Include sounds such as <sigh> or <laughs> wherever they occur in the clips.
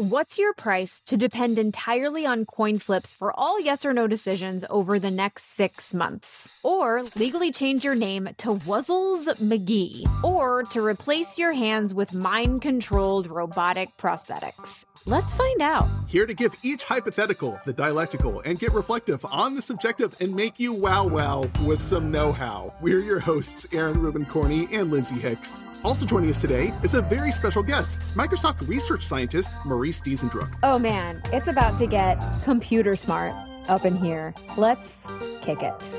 What's your price to depend entirely on coin flips for all yes or no decisions over the next six months? Or legally change your name to Wuzzles McGee? Or to replace your hands with mind controlled robotic prosthetics? Let's find out. Here to give each hypothetical the dialectical and get reflective on the subjective and make you wow wow with some know how. We're your hosts, Aron Rubin Corney and Lindsay Hicks. Also joining us today is a very special guest, Microsoft research scientist Maurice Diesendruck. Oh man, it's about to get computer smart up in here. Let's kick it.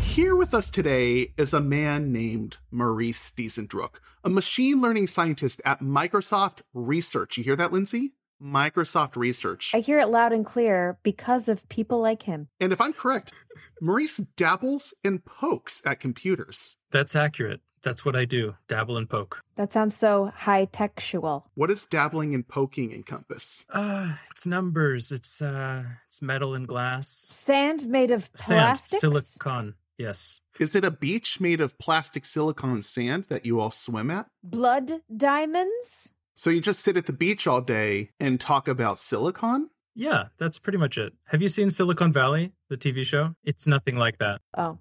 Here with us today is a man named Maurice Diesendruck, a machine learning scientist at Microsoft Research. You hear that, Lindsay? Microsoft Research. I hear it loud and clear because of people like him. And if I'm correct, Maurice dabbles and pokes at computers. That's accurate. That's what I do dabble and poke. That sounds so high textual. What does dabbling and poking encompass? Uh, it's numbers. It's uh it's metal and glass. Sand made of Sand, plastic. silicon. Yes. Is it a beach made of plastic silicon sand that you all swim at? Blood diamonds? So you just sit at the beach all day and talk about silicon? Yeah, that's pretty much it. Have you seen Silicon Valley, the TV show? It's nothing like that. Oh.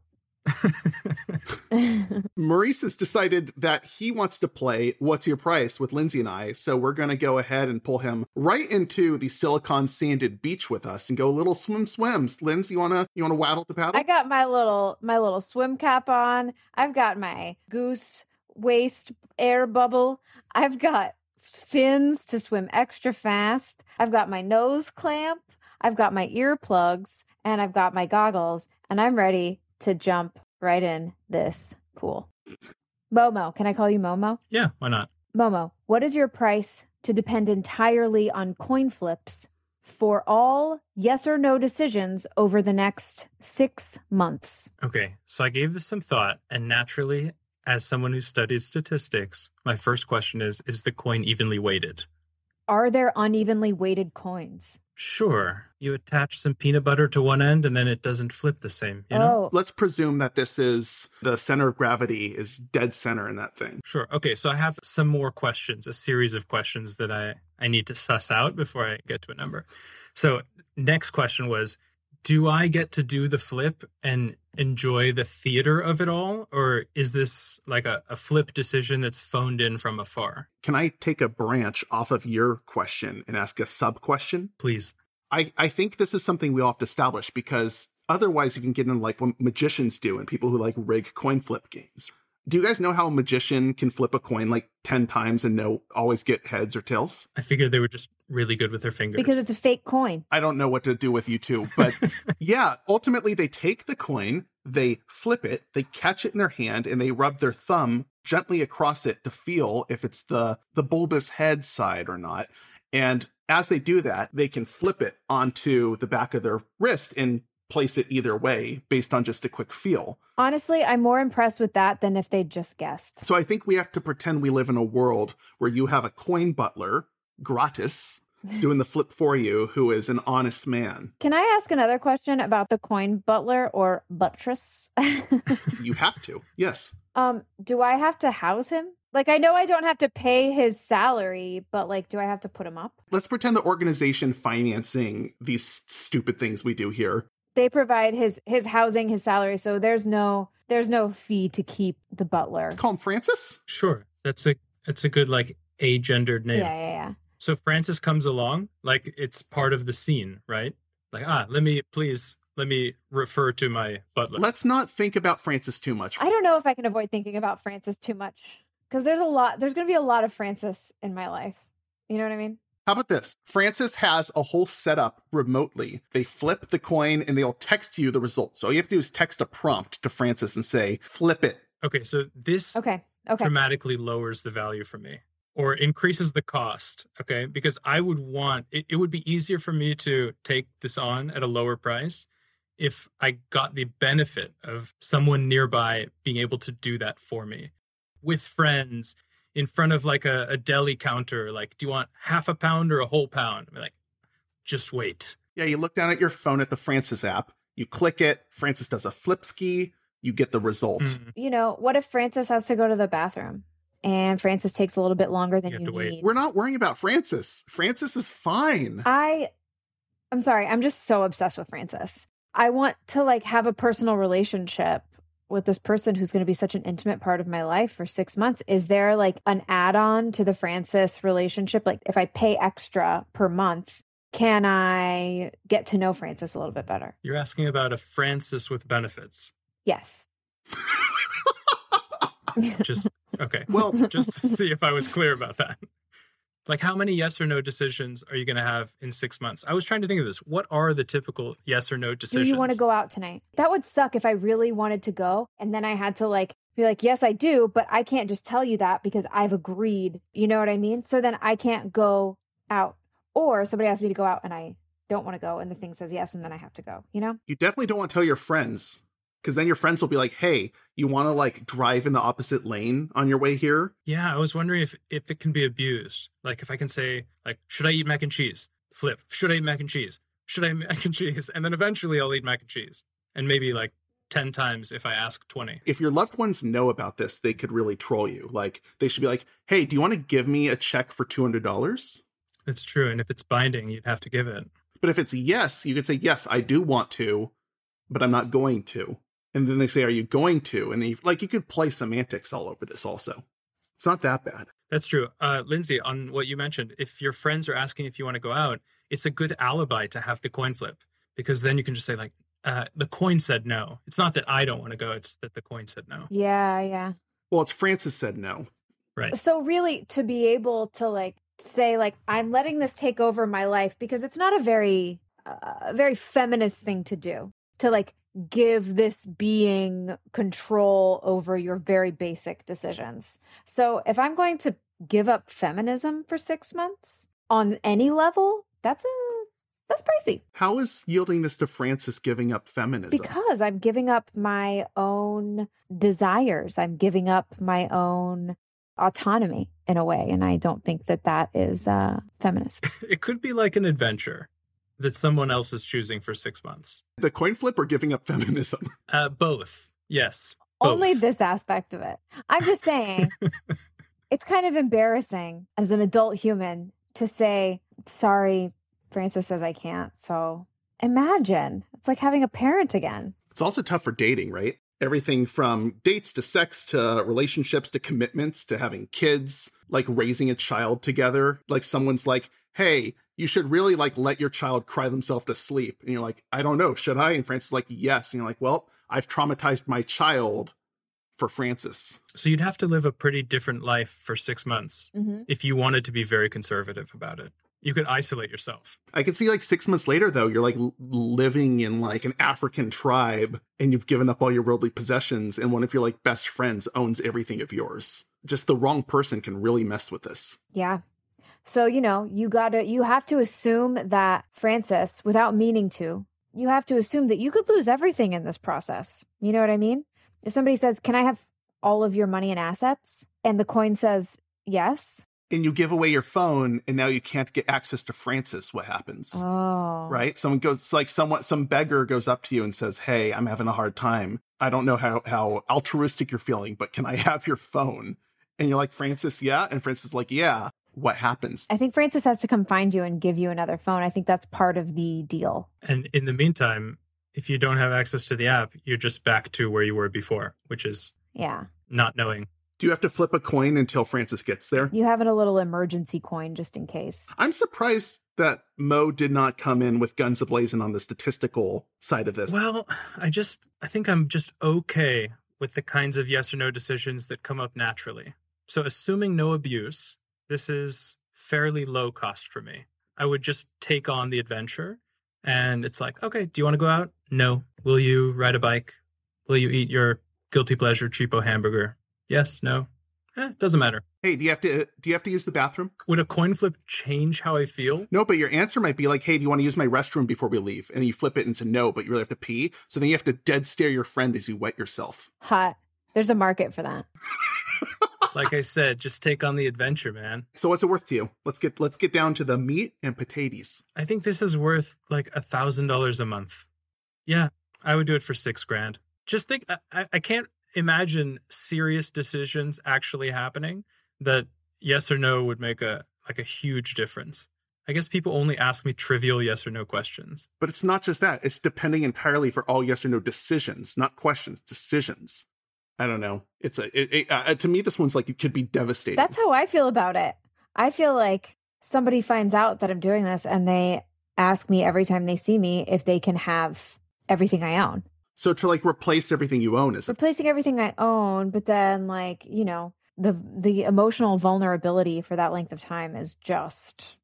Maurice has decided that he wants to play What's Your Price with Lindsay and I. So we're going to go ahead and pull him right into the silicon sanded beach with us and go little swim swims. Lindsay, you want to you want to waddle the paddle? I got my little my little swim cap on. I've got my goose waist air bubble. I've got fins to swim extra fast. I've got my nose clamp. I've got my earplugs and I've got my goggles and I'm ready to jump right in this pool. Momo, can I call you Momo? Yeah, why not? Momo, what is your price to depend entirely on coin flips for all yes or no decisions over the next six months? Okay, so I gave this some thought, and naturally, as someone who studies statistics, my first question is Is the coin evenly weighted? Are there unevenly weighted coins? Sure. You attach some peanut butter to one end and then it doesn't flip the same, you know? Oh, Let's presume that this is the center of gravity is dead center in that thing. Sure. Okay, so I have some more questions, a series of questions that I, I need to suss out before I get to a number. So, next question was Do I get to do the flip and enjoy the theater of it all? Or is this like a, a flip decision that's phoned in from afar? Can I take a branch off of your question and ask a sub question? Please. I, I think this is something we all have to establish because otherwise you can get into like what magicians do and people who like rig coin flip games. Do you guys know how a magician can flip a coin like 10 times and no always get heads or tails? I figured they were just really good with their fingers. because it's a fake coin. I don't know what to do with you two, but <laughs> yeah, ultimately they take the coin, they flip it, they catch it in their hand, and they rub their thumb gently across it to feel if it's the the bulbous head side or not. And as they do that, they can flip it onto the back of their wrist and place it either way based on just a quick feel. Honestly, I'm more impressed with that than if they'd just guessed. So I think we have to pretend we live in a world where you have a coin butler, gratis, <laughs> doing the flip for you, who is an honest man. Can I ask another question about the coin butler or buttress? <laughs> You have to, yes. um, do I have to house him? Like I know I don't have to pay his salary, but like do I have to put him up? Let's pretend the organization financing these stupid things we do here. They provide his his housing, his salary, so there's no there's no fee to keep the butler. Let's call him Francis. Sure. That's a that's a good like a gendered name. Yeah, yeah, yeah. So Francis comes along, like it's part of the scene, right? Like, ah, let me please let me refer to my butler. Let's not think about Francis too much. I don't know if I can avoid thinking about Francis too much because there's a lot. There's going to be a lot of Francis in my life. You know what I mean? How about this? Francis has a whole setup remotely. They flip the coin and they'll text you the result. So all you have to do is text a prompt to Francis and say, flip it. okay, so this Okay. Okay. dramatically lowers the value for me or increases the cost. Okay, because I would want it, it would be easier for me to take this on at a lower price if I got the benefit of someone nearby being able to do that for me with friends in front of like a, a deli counter. Like, do you want half a pound or a whole pound? I'm like, just wait. Yeah, you look down at your phone at the Francis app, you click it, Francis does a flip ski, you get the result. Mm. You know, what if Francis has to go to the bathroom and Francis takes a little bit longer than You you, have to wait. need? We're not worrying about Francis. Francis is fine. I I'm sorry, I'm just so obsessed with Francis. I want to like have a personal relationship with this person who's going to be such an intimate part of my life for 6 months. Is there like an add-on to the Francis relationship like if I pay extra per month, can I get to know Francis a little bit better? You're asking about a Francis with benefits. Yes. <laughs> Just okay. well, Just to see if I was clear about that. Like, how many yes or no decisions are you going to have in six months? I was trying to think of this. What are the typical yes or no decisions? Do you want to go out tonight? That would suck if I really wanted to go and then I had to like be like, yes, I do, but I can't just tell you that because I've agreed. You know what I mean? So then I can't go out. Or somebody asks me to go out and I don't want to go and the thing says yes and then I have to go, you know? you definitely don't want to tell your friends because then your friends will be like, "Hey, you want to like drive in the opposite lane on your way here?" Yeah, I was wondering if if it can be abused. Like, if I can say, like, should I eat mac and cheese? Flip. Should I eat mac and cheese? Should I eat <laughs> mac and cheese? And then eventually I'll eat mac and cheese. And maybe like ten times if I ask twenty. If your loved ones know about this, they could really troll you. Like they should be like, "Hey, do you want to give me a check for two hundred dollars?" It's true. And if it's binding, you'd have to give it. But if it's yes, you could say, "Yes, I do want to, but I'm not going to." And then they say, "Are you going to?" And then you, like you could play semantics all over this. Also, it's not that bad. That's true. Uh, Lindsay, on what you mentioned, if your friends are asking if you want to go out, it's a good alibi to have the coin flip because then you can just say, like, uh, the coin said no. It's not that I don't want to go, it's that the coin said no. Yeah, yeah. Well, it's Francis said no. Right. So really to be able to like say like I'm letting this take over my life because it's not a very uh, very feminist thing to do to like give this being control over your very basic decisions. So if I'm going to give up feminism for 6 months on any level, that's a that's pricey How is yielding this to Francis giving up feminism? because I'm giving up my own desires. I'm giving up my own autonomy in a way and I don't think that that is uh feminist. <laughs> It could be like an adventure that someone else is choosing for six months. the coin flip or giving up feminism? <laughs> Uh, both. Yes. Both. Only this aspect of it. I'm just saying <laughs> it's kind of embarrassing as an adult human to say, sorry, Francis says I can't. So imagine it's like having a parent again. It's also tough for dating, right? Everything from dates to sex to relationships to commitments to having kids, like raising a child together. Like someone's like, hey, you should really like let your child cry themselves to sleep. And you're like, I don't know, should I? And Francis is like, yes. And you're like, well, I've traumatized my child for Francis. So you'd have to live a pretty different life for six months Mm-hmm. if you wanted to be very conservative about it. You could isolate yourself. I can see like six months later, though, you're like living in like an African tribe and you've given up all your worldly possessions, and one of your like best friends owns everything of yours. Just the wrong person can really mess with this. Yeah. So, you know, you gotta, you have to assume that Francis, without meaning to, you have to assume that you could lose everything in this process. You know what I mean? If somebody says, Can I have all of your money and assets? And the coin says, Yes. And you give away your phone, and now you can't get access to Francis. What happens? Oh. Right? Someone goes like someone some beggar goes up to you and says, Hey, I'm having a hard time. I don't know how how altruistic you're feeling, but can I <laughs> have your phone? And you're like, Francis, yeah. And Francis is like, Yeah. What happens? I think Francis has to come find you and give you another phone. I think that's part of the deal. And in the meantime, if you don't have access to the app, you're just back to where you were before, which is Yeah. not knowing. Do you have to flip a coin until Francis gets there? You have a little emergency coin just in case. I'm surprised that Mo did not come in with guns ablazing on the statistical side of this. Well, I just, I think I'm just okay with the kinds of yes or no decisions that come up naturally. So, assuming no abuse, this is fairly low cost for me. I would just take on the adventure. And it's like, okay, do you want to go out? No. Will you ride a bike? Will you eat your guilty pleasure cheapo hamburger? Yes, no. Eh, doesn't matter. Hey, do you have to do you have to use the bathroom? Would a coin flip change how I feel? No, but your answer might be like, "Hey, do you want to use my restroom before we leave?" And then you flip it and say no, but you really have to pee. So then you have to dead stare your friend as you wet yourself. Hot. There's a market for that. <laughs> Like I said, just take on the adventure, man. So what's it worth to you? Let's get let's get down to the meat and potatoes. I think this is worth like a thousand dollars a month. Yeah, I would do it for six grand. just think I, I can't imagine serious decisions actually happening that yes or no would make a like a huge difference. I guess people only ask me trivial yes or no questions. But it's not just that. It's depending entirely for all yes or no decisions, not questions, decisions. I don't know. It's a it, it, uh, to me this one's like it could be devastating. That's how I feel about it. I feel like somebody finds out that I'm doing this and they ask me every time they see me if they can have everything I own. So to like replace everything you own is replacing everything I own, but then like, you know, the the emotional vulnerability for that length of time is just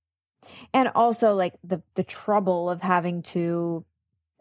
and also like the the trouble of having to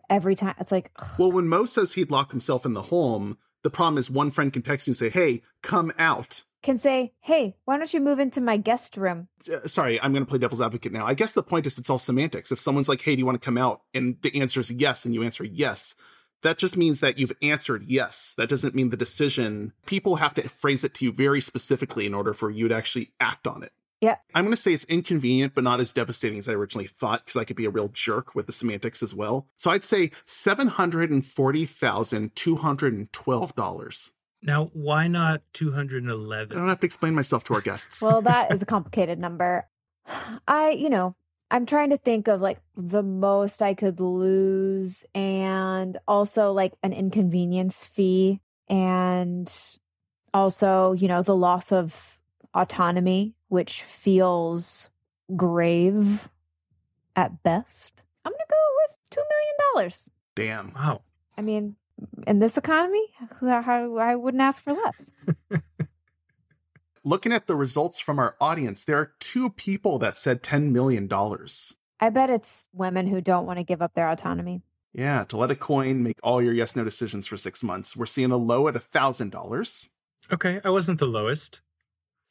every time it's like ugh. well when mo says he'd lock himself in the home the problem is one friend can text you and say hey come out can say hey why don't you move into my guest room uh, sorry i'm going to play devil's advocate now i guess the point is it's all semantics if someone's like hey do you want to come out and the answer is yes and you answer yes that just means that you've answered yes. That doesn't mean the decision. People have to phrase it to you very specifically in order for you to actually act on it. Yeah. I'm going to say it's inconvenient, but not as devastating as I originally thought, because I could be a real jerk with the semantics as well. So I'd say $740,212. Now, why not 211? I don't have to explain myself to our guests. well, that is a <laughs> complicated number. I, you know, I'm trying to think of like the most I could lose and also like an inconvenience fee and also, you know, the loss of autonomy, which feels grave at best. I'm going to go with $2 million. Damn. Wow. I mean, in this economy, I wouldn't ask for less. <laughs> looking at the results from our audience, there are two people that said $10 million. I bet it's women who don't want to give up their autonomy. Yeah, to let a coin make all your yes no decisions for six months. We're seeing a low at a $1,000. Okay, I wasn't the lowest.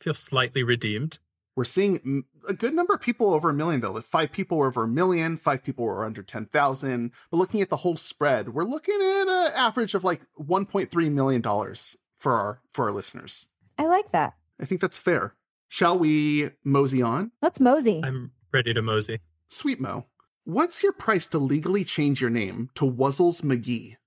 Feel slightly redeemed. We're seeing a good number of people over a million, though. Five people were over a million, five people were under 10,000. But looking at the whole spread, we're looking at an average of like $1.3 million for our, for our listeners. I like that. I think that's fair. Shall we mosey on? Let's mosey. I'm ready to mosey. Sweet Mo, what's your price to legally change your name to Wuzzles McGee?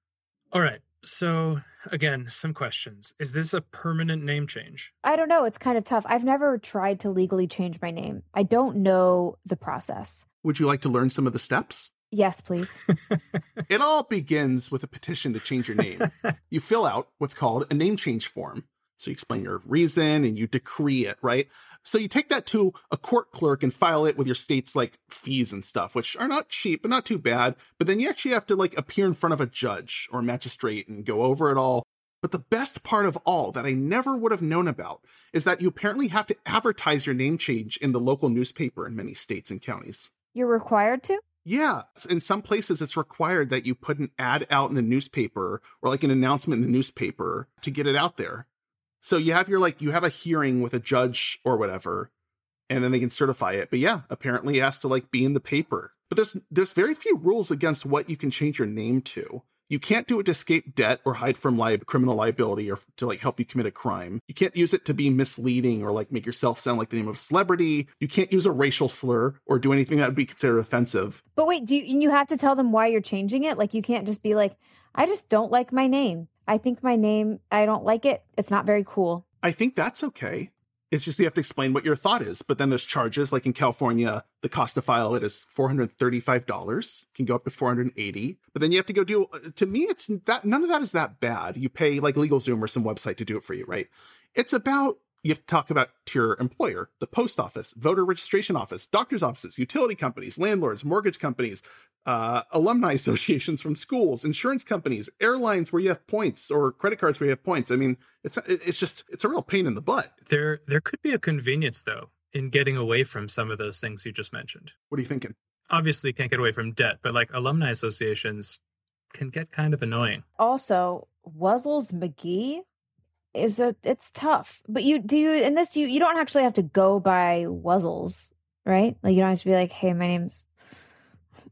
All right. So, again, some questions. Is this a permanent name change? I don't know. It's kind of tough. I've never tried to legally change my name. I don't know the process. Would you like to learn some of the steps? Yes, please. <laughs> it all begins with a petition to change your name. <laughs> you fill out what's called a name change form. So you explain your reason and you decree it, right? So you take that to a court clerk and file it with your state's like fees and stuff, which are not cheap, but not too bad. But then you actually have to like appear in front of a judge or magistrate and go over it all. But the best part of all that I never would have known about is that you apparently have to advertise your name change in the local newspaper in many states and counties. You're required to? Yeah. In some places, it's required that you put an ad out in the newspaper or like an announcement in the newspaper to get it out there. So you have your like you have a hearing with a judge or whatever, and then they can certify it. But yeah, apparently it has to like be in the paper. But there's there's very few rules against what you can change your name to. You can't do it to escape debt or hide from li- criminal liability or to like help you commit a crime. You can't use it to be misleading or like make yourself sound like the name of a celebrity. You can't use a racial slur or do anything that would be considered offensive. But wait, do you, you have to tell them why you're changing it? Like you can't just be like, I just don't like my name. I think my name, I don't like it. It's not very cool. I think that's okay. It's just you have to explain what your thought is. But then there's charges. Like in California, the cost to file it is $435, can go up to 480. But then you have to go do uh, to me, it's that none of that is that bad. You pay like LegalZoom or some website to do it for you, right? It's about you have to talk about to your employer, the post office, voter registration office, doctor's offices, utility companies, landlords, mortgage companies, uh, alumni <laughs> associations from schools, insurance companies, airlines where you have points, or credit cards where you have points. I mean, it's it's just it's a real pain in the butt. There there could be a convenience though in getting away from some of those things you just mentioned. What are you thinking? Obviously, can't get away from debt, but like alumni associations can get kind of annoying. Also, Wuzzles McGee is a it's tough. But you do you in this you you don't actually have to go by Wuzzles, right? Like you don't have to be like, hey, my name's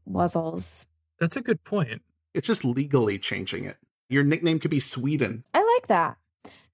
Wuzzles. That's a good point. It's just legally changing it. Your nickname could be Sweden. I like that.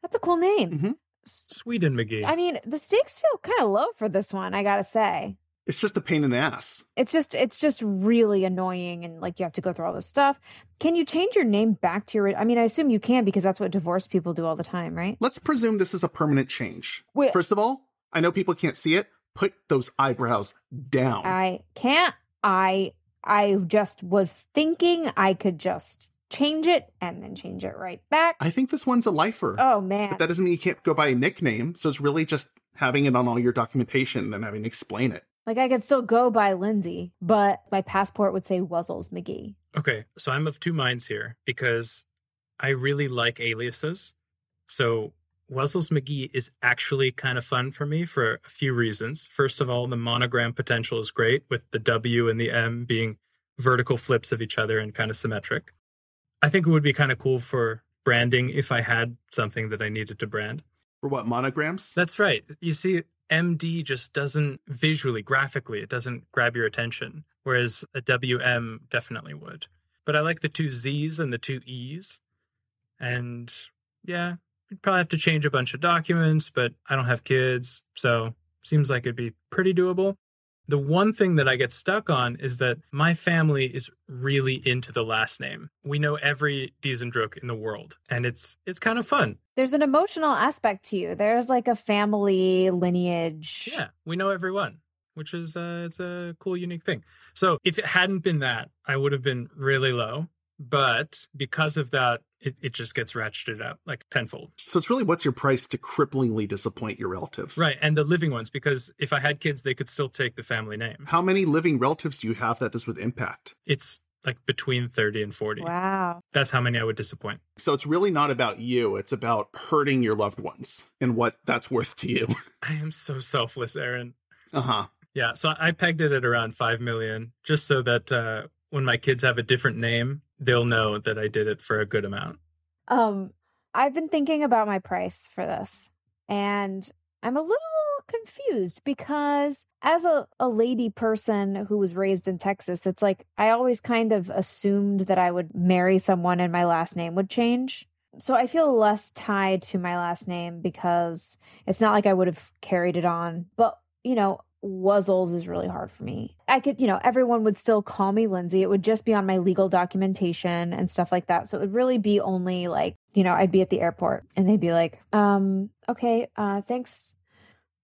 That's a cool name. Mm-hmm. Sweden McGee. I mean, the stakes feel kind of low for this one, I gotta say. It's just a pain in the ass. It's just it's just really annoying and like you have to go through all this stuff. Can you change your name back to your I mean I assume you can because that's what divorced people do all the time, right? Let's presume this is a permanent change. Wait. First of all, I know people can't see it. Put those eyebrows down. I can't I I just was thinking I could just change it and then change it right back. I think this one's a lifer. oh man. But that doesn't mean you can't go by a nickname. So it's really just having it on all your documentation and then having to explain it. Like I could still go by Lindsay, but my passport would say Wuzzles McGee. Okay, so I'm of two minds here because I really like aliases. So Wuzzles McGee is actually kind of fun for me for a few reasons. First of all, the monogram potential is great with the W and the M being vertical flips of each other and kind of symmetric. I think it would be kind of cool for branding if I had something that I needed to brand. For what, monograms? That's right. You see, MD just doesn't visually, graphically, it doesn't grab your attention, whereas a WM definitely would. But I like the two Z's and the two E's. And yeah, you'd probably have to change a bunch of documents, but I don't have kids, so seems like it'd be pretty doable. The one thing that I get stuck on is that my family is really into the last name. We know every Diesendruck in the world, and it's it's kind of fun. There's an emotional aspect to you. There's like a family lineage. Yeah, we know everyone, which is uh, it's a cool, unique thing. So if it hadn't been that, I would have been really low. But because of that, it, it just gets ratcheted up like tenfold. So it's really what's your price to cripplingly disappoint your relatives? Right. And the living ones, because if I had kids, they could still take the family name. How many living relatives do you have that this would impact? It's like between 30 and 40. Wow. That's how many I would disappoint. So it's really not about you. It's about hurting your loved ones and what that's worth to you. <laughs> I am so selfless, Aron. Uh huh. Yeah. So I pegged it at around 5 million just so that uh, when my kids have a different name, they'll know that I did it for a good amount. Um, I've been thinking about my price for this, and I'm a little confused because as a, a lady person who was raised in Texas, it's like I always kind of assumed that I would marry someone and my last name would change. So I feel less tied to my last name because it's not like I would have carried it on. But, you know, Wuzzles is really hard for me. I could, you know, everyone would still call me Lindsay. It would just be on my legal documentation and stuff like that. So it would really be only like, you know, I'd be at the airport and they'd be like, um, okay, uh, thanks,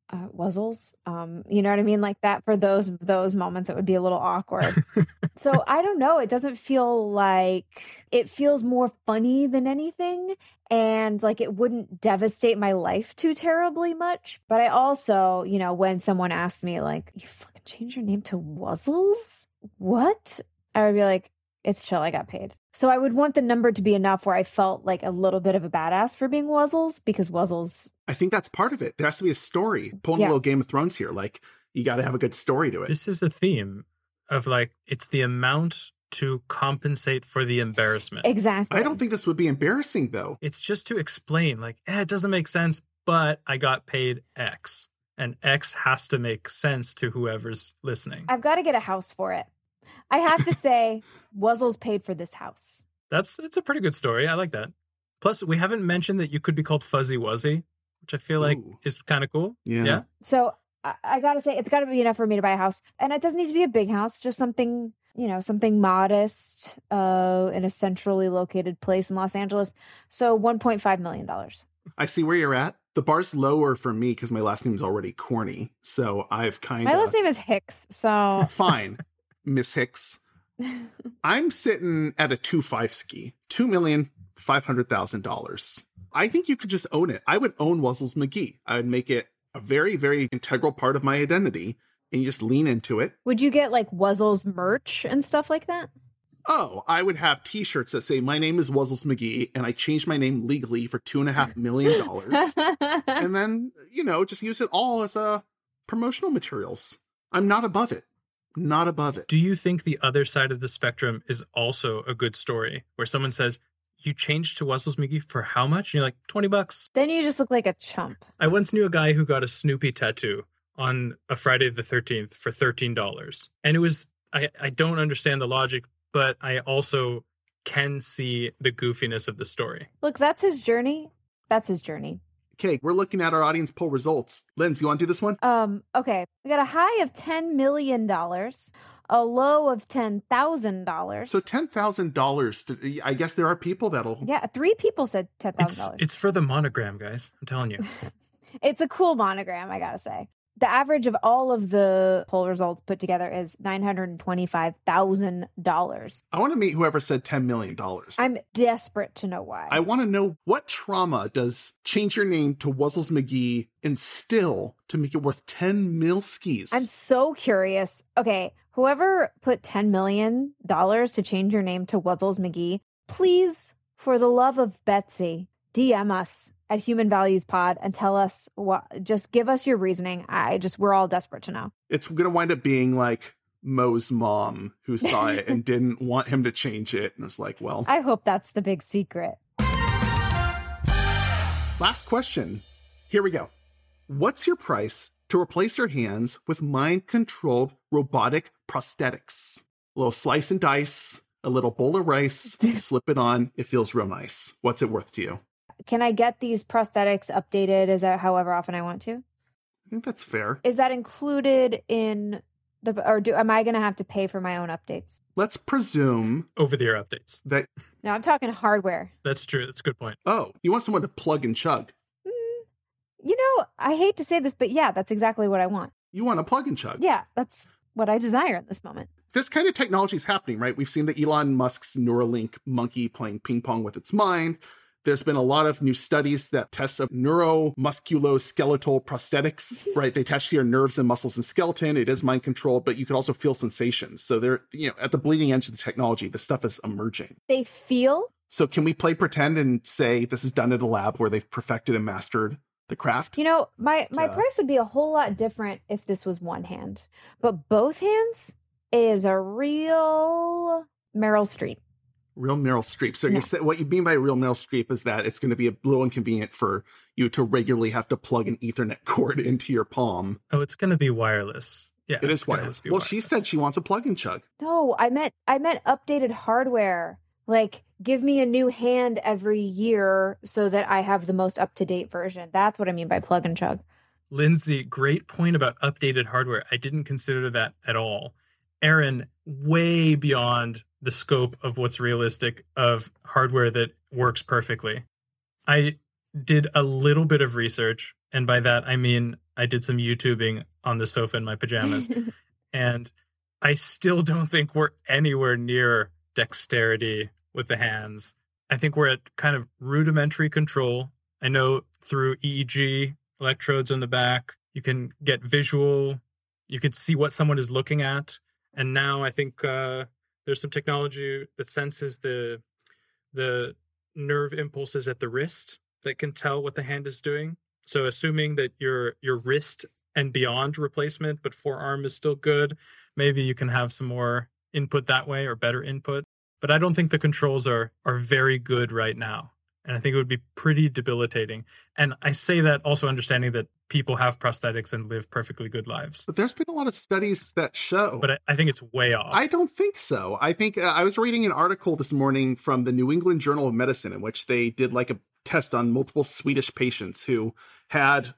uh, Wuzzles. Um, you know what I mean? Like that for those, those moments, it would be a little awkward. <laughs> so I don't know. It doesn't feel like it feels more funny than anything. And like it wouldn't devastate my life too terribly much. But I also, you know, when someone asks me, like, you fucking change your name to Wuzzles? What? I would be like, it's chill. I got paid. So I would want the number to be enough where I felt like a little bit of a badass for being Wuzzles because Wuzzles, I think that's part of it. There has to be a story. Pulling Yeah. a little Game of Thrones here. Like, you got to have a good story to it. This is a theme of like, it's the amount to compensate for the embarrassment. exactly. I don't think this would be embarrassing, though. It's just to explain, like, eh, it doesn't make sense, but I got paid X. And X has to make sense to whoever's listening. I've got to get a house for it. I have to say, Wuzzles paid for this house. That's it's a pretty good story. I like that. Plus, we haven't mentioned that you could be called Fuzzy Wuzzy, which I feel like Ooh. is kind of cool. Yeah. Yeah. So I, I got to say, it's got to be enough for me to buy a house. And it doesn't need to be a big house, just something, you know, something modest uh, in a centrally located place in Los Angeles. So $1.5 million. I see where you're at. The bar's lower for me because my last name is already corny. So I've kind of. My of. last name is Hicks. So <laughs> Fine, Miss Hicks. <laughs> I'm sitting at a two five ski, two million five hundred thousand dollars. I think you could just own it. I would own Wuzzles McGee. I would make it a very, very integral part of my identity, and you just lean into it. would you get like Wuzzles merch and stuff like that? Oh, I would have T-shirts that say "My name is Wuzzles McGee," and I changed my name legally for two and a half million dollars, <laughs> and then you know just use it all as uh, promotional materials. I'm not above it. Not above it. Do you think the other side of the spectrum is also a good story where someone says, You changed to Wuzzles McGee for how much? And you're like, 20 bucks. then you just look like a chump. I once knew a guy who got a Snoopy tattoo on a Friday the 13th for $13. And it was, I, I don't understand the logic, but I also can see the goofiness of the story. Look, that's his journey. That's his journey. Okay, we're looking at our audience poll results. Linz, you want to do this one? Um, okay. We got a high of $10 million, a low of $10,000. So ten thousand dollars. I guess there are people that'll. yeah, three people said $10,000. It's it's for the monogram, guys. I'm telling you. <laughs> It's a cool monogram, I gotta say. The average of all of the poll results put together is $925,000. I want to meet whoever said ten million dollars. I'm desperate to know why. I want to know what trauma does change your name to Wuzzles McGee instill to make it worth ten mil skis? I'm so curious. Okay, whoever put $10 million to change your name to Wuzzles McGee, please, for the love of Betsy, DM us at Human Values Pod and tell us what, just give us your reasoning. I just, we're all desperate to know. it's going to wind up being like Mo's mom who saw it and <laughs> didn't want him to change it and was like, well, I hope that's the big secret. last question. Here we go. What's your price to replace your hands with mind controlled robotic prosthetics? A little slice and dice, a little bowl of rice, <laughs> slip it on. It feels real nice. What's it worth to you? Can I get these prosthetics updated? Is that however often I want to? I think that's fair. Is that included in the, or do, am I going to have to pay for my own updates? Let's presume Over the air updates. that, No, I'm talking hardware. That's true. That's a good point. oh, you want someone to plug and chug. Mm, you know, I hate to say this, but yeah, that's exactly what I want. You want a plug and chug. Yeah, that's what I desire in this moment. this kind of technology is happening, right? We've seen the Elon Musk's Neuralink monkey playing ping pong with its mind. There's been a lot of new studies that test of neuromusculoskeletal prosthetics, <laughs> right? They test your nerves and muscles and skeleton. It is mind controlled, but you can also feel sensations. So they're, you know, at the bleeding edge of the technology, this stuff is emerging. They feel So can we play pretend and say this is done at a lab where they've perfected and mastered the craft? You know, my my Uh, price would be a whole lot different if this was one hand, but both hands is a real Meryl Streep. Real Meryl Streep. So No. you said what you mean by real Meryl Streep is that it's going to be a little inconvenient for you to regularly have to plug an Ethernet cord <laughs> into your palm. Oh, it's going to be wireless. Yeah, It is it's gonna wireless. Well, she said she wants a plug and chug. No, I meant I meant updated hardware. Like give me a new hand every year so that I have the most up to date version. That's what I mean by plug and chug. Lindsay, great point about updated hardware. I didn't consider that at all. Aron, way beyond the scope of what's realistic of hardware that works perfectly. I did a little bit of research, and by that I mean I did some YouTubing on the sofa in my pajamas, <laughs> and I still don't think we're anywhere near dexterity with the hands. I think we're at kind of rudimentary control. I know through EEG electrodes on the back, you can get visual, you can see what someone is looking at. And now I think uh, there's some technology that senses the the nerve impulses at the wrist that can tell what the hand is doing. So assuming that your your wrist and beyond replacement, but forearm is still good, maybe you can have some more input that way or better input. But I don't think the controls are are very good right now. And I think it would be pretty debilitating. And I say that also understanding that people have prosthetics and live perfectly good lives. But there's been a lot of studies that show. But I, I think it's way off. I don't think so. I think uh, I was reading an article this morning from the New England Journal of Medicine in which they did like a test on multiple Swedish patients who had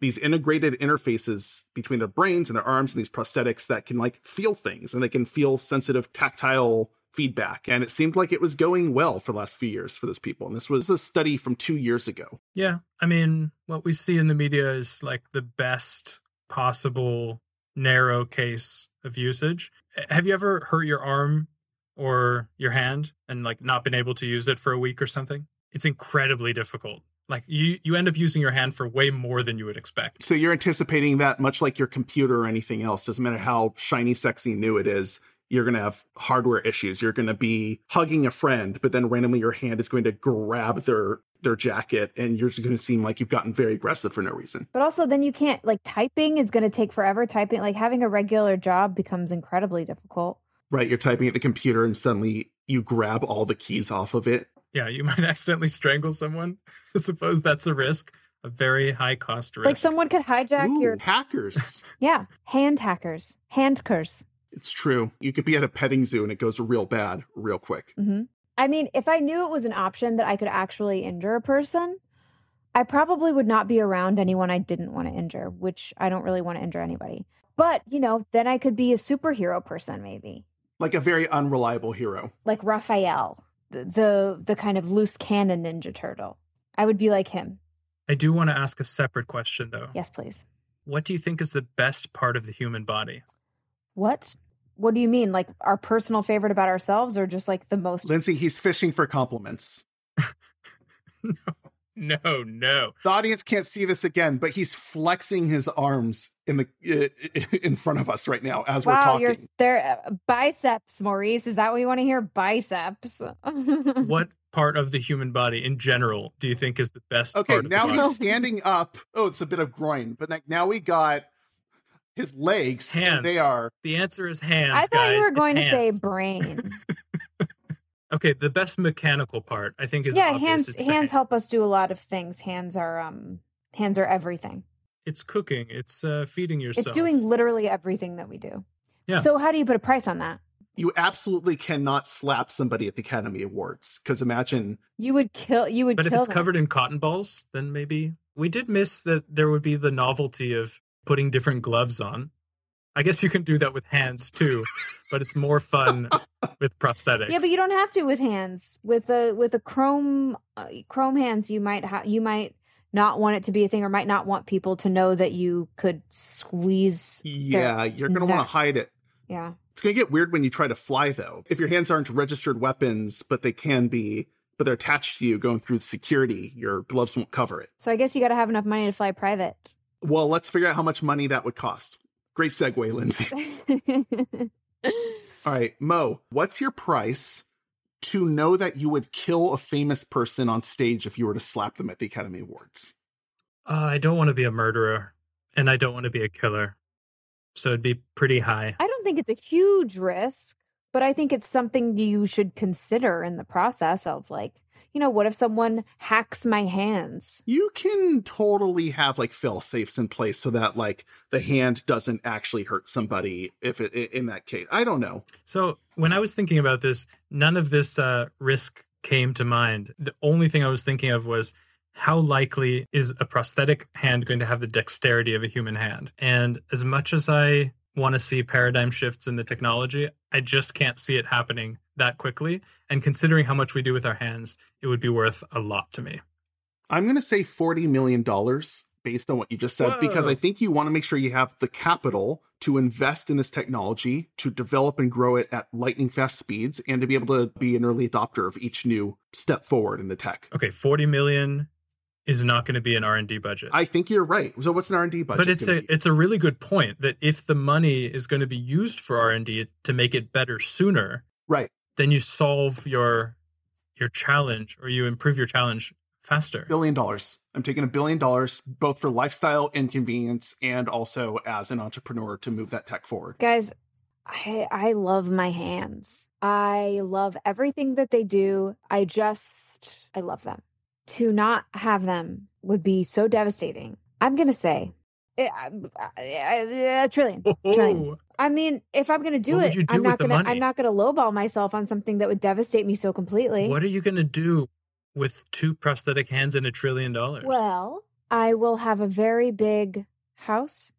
these integrated interfaces between their brains and their arms and these prosthetics that can like feel things and they can feel sensitive tactile feedback. And it seemed like it was going well for the last few years for those people. And this was a study from two years ago. Yeah. I mean, what we see in the media is like the best possible narrow case of usage. Have you ever hurt your arm or your hand and like not been able to use it for a week or something? It's incredibly difficult. Like you you end up using your hand for way more than you would expect. So you're anticipating that much like your computer or anything else, doesn't matter how shiny, sexy, new it is, you're going to have hardware issues. You're going to be hugging a friend, but then randomly your hand is going to grab their their jacket and you're just going to seem like you've gotten very aggressive for no reason. But also, then you can't like typing is going to take forever. Typing, like having a regular job becomes incredibly difficult. Right? You're typing at the computer and suddenly you grab all the keys off of it. Yeah, you <laughs> might accidentally strangle someone. I <laughs> suppose that's a risk, a very high cost risk. Like someone could hijack Ooh, your hackers. <laughs> yeah hand hackers, hand curse. It's true. You could be at a petting zoo and it goes real bad real quick. hmm I mean, if I knew it was an option that I could actually injure a person, I probably would not be around anyone I didn't want to injure, which I don't really want to injure anybody. But, you know, then I could be a superhero person maybe. Like a very unreliable hero. Like Raphael, the the, the kind of loose cannon ninja turtle. I would be like him. I do want to ask a separate question though. Yes, please. What do you think is the best part of the human body? What? What do you mean? Like our personal favorite about ourselves or just like the most Lindsay, he's fishing for compliments. <laughs> no, no, no. The audience can't see this again, but he's flexing his arms in the uh, in front of us right now as we're talking. you're there uh, biceps, Maurice. Is that what you want to hear? Biceps. <laughs> What part of the human body in general do you think is the best Okay, part of now the body? he's standing up. Oh, it's a bit of groin, but like now we got his legs. and Hands. They are The answer is hands. I thought guys. you were It's going to say hands. brain. <laughs> Okay, the best mechanical part I think is yeah, obvious. hands It's hands hand. help us do a lot of things. Hands are um hands are everything. It's cooking. It's uh, feeding yourself. It's doing literally everything that we do. Yeah. So how do you put a price on that? you absolutely cannot slap somebody at the Academy Awards because imagine You would kill you would But if it's them. covered in cotton balls, then maybe we did miss that there would be the novelty of putting different gloves on. I guess you can do that with hands too, but it's more fun <laughs> with prosthetics. Yeah, but you don't have to with hands. With a with a chrome uh, chrome hands, you might have you might not want it to be a thing, or might not want people to know that you could squeeze. their- yeah, you're going to want to hide it. yeah. It's going to get weird when you try to fly though. If your hands aren't registered weapons, but they can be, but they're attached to you going through security, your gloves won't cover it. So I guess you got to have enough money to fly private. Well, let's figure out how much money that would cost. Great segue, Lindsay. <laughs> All right, Mo, what's your price to know that you would kill a famous person on stage if you were to slap them at the Academy Awards? Uh, I don't want to be a murderer, and I don't want to be a killer, so it'd be pretty high. I don't think it's a huge risk, but I think it's something you should consider in the process of like, you know, what if someone hacks my hands? You can totally have like fail safes in place so that like the hand doesn't actually hurt somebody if it in that case. I don't know. So when I was thinking about this, none of this uh, risk came to mind. The only thing I was thinking of was how likely is a prosthetic hand going to have the dexterity of a human hand? And as much as I want to see paradigm shifts in the technology, I just can't see it happening that quickly. And considering how much we do with our hands, it would be worth a lot to me. I'm going to say $40 million based on what you just said, because I think you want to make sure you have the capital to invest in this technology, to develop and grow it at lightning fast speeds, and to be able to be an early adopter of each new step forward in the tech. Okay, 40 million is not going to be an R&D budget. I think you're right. So what's an R&D budget? but it's a be? it's a really good point that if the money is going to be used for R&D to make it better sooner, right. then you solve your your challenge or you improve your challenge faster. Billion dollars. I'm taking a billion dollars both for lifestyle and convenience and also as an entrepreneur to move that tech forward. Guys, I I love my hands. I love everything that they do. I just I love them. To not have them would be so devastating. I'm going to say eh, a, a trillion. Trillion. I mean, if I'm going to do What it, do I'm not going to? I'm not going to lowball myself on something that would devastate me so completely. What are you going to do with two prosthetic hands and a trillion dollars? Well, I will have a very big house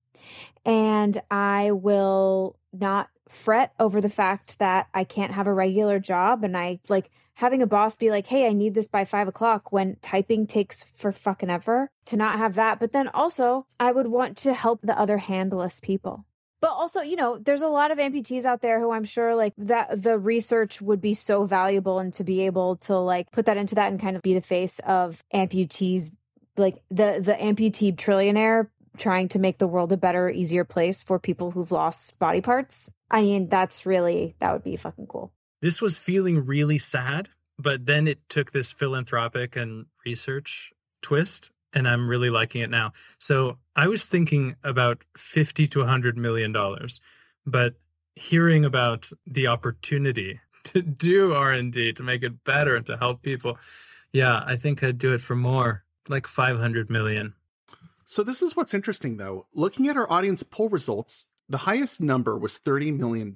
and I will not fret over the fact that I can't have a regular job. And I like having a boss be like, hey, I need this by five o'clock when typing takes for fucking ever to not have that. But then also, I would want to help the other handless people. But also, you know, there's a lot of amputees out there who I'm sure like that the research would be so valuable and to be able to like put that into that and kind of be the face of amputees like the the amputee trillionaire trying to make the world a better easier place for people who've lost body parts i mean that's really that would be fucking cool this was feeling really sad, but then it took this philanthropic and research twist, and I'm really liking it now. So I was thinking about 50 to 100 million dollars, but hearing about the opportunity <laughs> to do R&D to make it better and to help people, yeah, I think I'd do it for more, like 500 million. So this is what's interesting though. Looking at our audience poll results, the highest number was $30 million.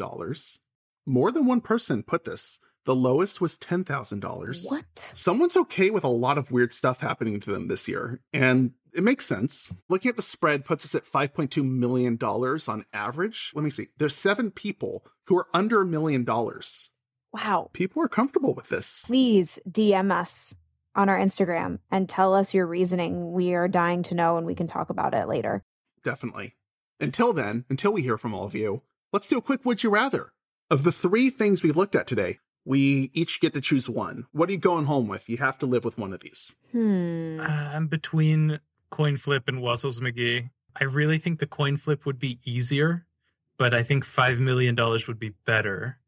More than one person put this. The lowest was $10,000. What? Someone's okay with a lot of weird stuff happening to them this year. And it makes sense. Looking at the spread puts us at $5.2 million on average. Let me see. There's seven people who are under a million dollars. Wow. People are comfortable with this. Please DM us on our Instagram and tell us your reasoning. We are dying to know and we can talk about it later. Definitely. Until then, until we hear from all of you, let's do a quick Would You Rather. Of the three things we've looked at today, we each get to choose one. What are you going home with? You have to live with one of these. Hmm. I'm between coin flip and Wuzzles McGee. I really think the coin flip would be easier, but I think $5 million would be better.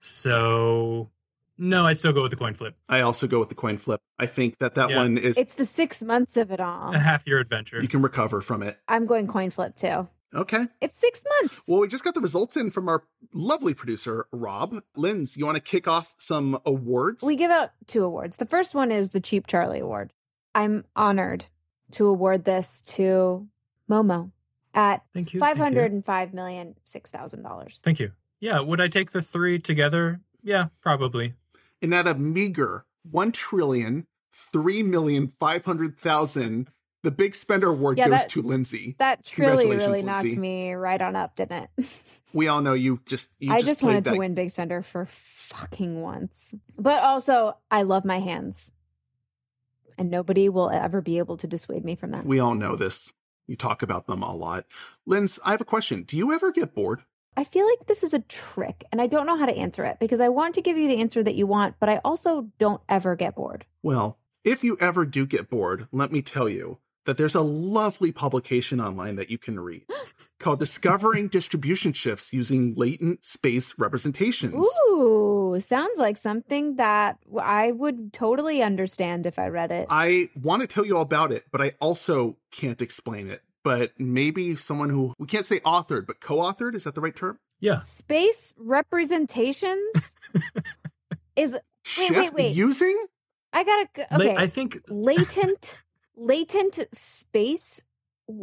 So, no, I'd still go with the coin flip. I also go with the coin flip. I think that that Yeah. one is It's the six months of it all. A half year adventure. you can recover from it. I'm going coin flip too. Okay. It's six months. Well, we just got the results in from our lovely producer, Rob. Linz, you want to kick off some awards? We give out two awards. The first one is the Cheap Charlie Award. I'm honored to award this to Momo at Thank you. five thank you. hundred and five million six thousand dollars. Thank you. Yeah, would I take the three together? Yeah, probably. and at a meager one trillion three million five hundred thousand, the big spender award Yeah, goes that- to Lindsay. That truly really knocked Lindsay. me right on up, didn't it? <laughs> We all know you just you I just, just wanted that- to win Big Spender for fucking once. But also, I love my hands. And nobody will ever be able to dissuade me from that. We all know this. You talk about them a lot. Linz, I have a question. Do you ever get bored? I feel like this is a trick, and I don't know how to answer it because I want to give you the answer that you want, but I also don't ever get bored. Well, if you ever do get bored, let me tell you that there's a lovely publication online that you can read <gasps> called Discovering Distribution Shifts Using Latent Space Representations. Ooh, sounds like something that I would totally understand if I read it. I want to tell you all about it, but I also can't explain it. But maybe someone who we can't say authored, but co authored, is that the right term? Yeah. Space representations <laughs> is Wait, wait, Shift wait. Using? I gotta g- La- okay. I think latent <laughs> latent space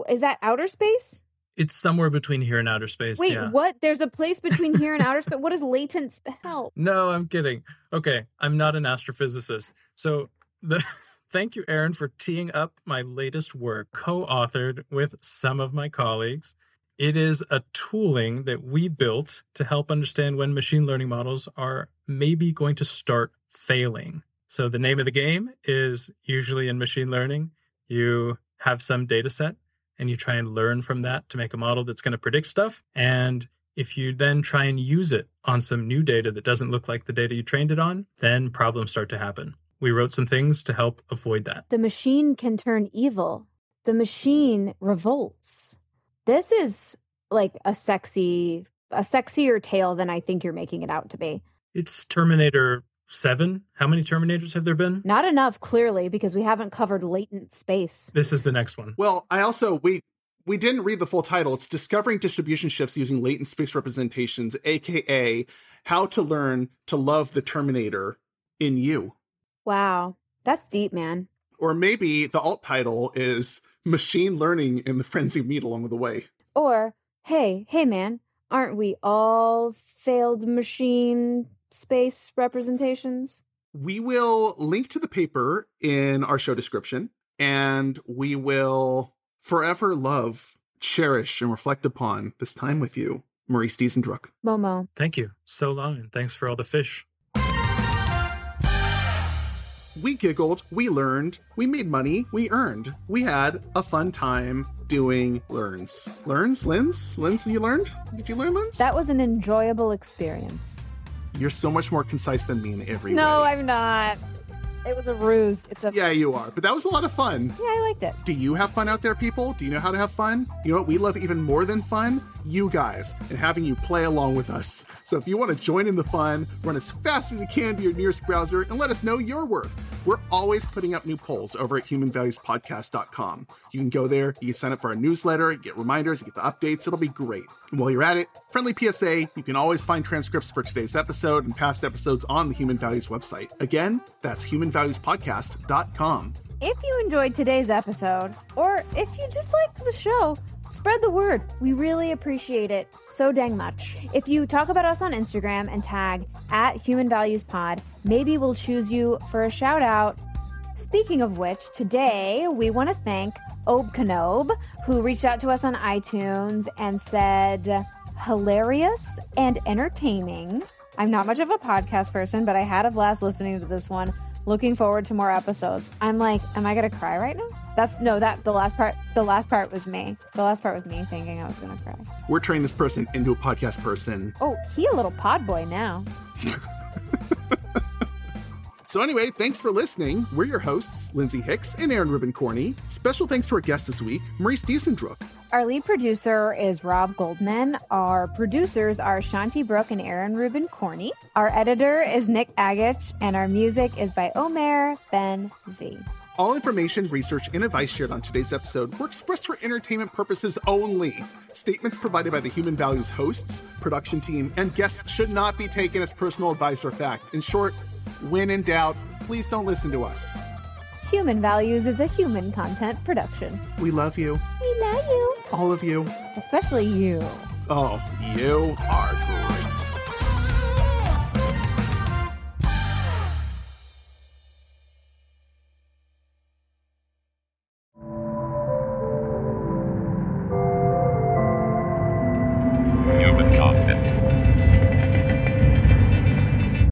is that outer space it's somewhere between here and outer space. wait yeah. what there's a place between here and outer <laughs> space what does latent spell No, I'm kidding. Okay, I'm not an astrophysicist. So the <laughs> thank you, Aron, for teeing up my latest work, co-authored with some of my colleagues. It is a tooling that we built to help understand when machine learning models are maybe going to start failing. So the name of the game is usually in machine learning, you have some data set and you try and learn from that to make a model that's going to predict stuff. And if you then try and use it on some new data that doesn't look like the data you trained it on, then problems start to happen. We wrote some things to help avoid that. the machine can turn evil the machine revolts this is like a sexy a sexier tale than i think you're making it out to be It's Terminator 7. How many Terminators have there been? not enough clearly because we haven't covered latent space This is the next one. Well, I also we we didn't read the full title. It's Discovering Distribution Shifts Using Latent Space Representations, aka How to Learn to Love the Terminator in You. wow that's deep man Or maybe the alt title is Machine Learning in the Frenzy Meet along the way. Or, hey, hey, man, aren't we all failed machine space representations? We will link to the paper in our show description, and we will forever love, cherish, and reflect upon this time with you, Maurice Diesendruck. Momo, Thank you so long, and thanks for all the fish. We giggled, we learned, we made money, we earned. We had a fun time doing learns. Learns? Lens? Lens, you learned? Did you learn lens? that was an enjoyable experience. You're so much more concise than me in every No, way. I'm not. It was a ruse. It's a. Yeah, you are. But that was a lot of fun. Yeah, I liked it. Do you have fun out there, people? Do you know how to have fun? You know what we love even more than fun? You guys, and having you play along with us. So if you want to join in the fun, run as fast as you can to your nearest browser and let us know your worth. We're always putting up new polls over at humanvaluespodcast.com. You can go there, you can sign up for our newsletter, get reminders, get the updates. It'll be great. And while you're at it, friendly PSA, you can always find transcripts for today's episode and past episodes on the Human Values website. Again, that's humanvaluespodcast.com. If you enjoyed today's episode, or if you just liked the show, Spread the word. We really appreciate it so dang much. If you talk about us on Instagram and tag at Human Values Pod, maybe we'll choose you for a shout out. Speaking of which, today we want to thank Ob Kanob, who reached out to us on iTunes and said, hilarious and entertaining. I'm not much of a podcast person, but I had a blast listening to this one. Looking forward to more episodes. I'm like, am I gonna cry right now? That's no, that the last part. The last part was me. The last part was me thinking I was gonna cry. We're turning this person into a podcast person. Oh, he a little pod boy now. <laughs> So anyway, thanks for listening. We're your hosts, Lindsay Hicks and Aron Rubin Corney. Special thanks to our guest this week, Maurice Diesendruck. Our lead producer is Rob Goldman. Our producers are Shanti Brooke and Aron Rubin Corney. Our editor is Nick Agich, and our music is by Omer Ben Zvi. All information, research, and advice shared on today's episode were expressed for entertainment purposes only. Statements provided by the Human Values hosts, production team, and guests should not be taken as personal advice or fact. In short, when in doubt, please don't listen to us. Human Values is a human content production. We love you. We love you. All of you. Especially you. Oh, you are great.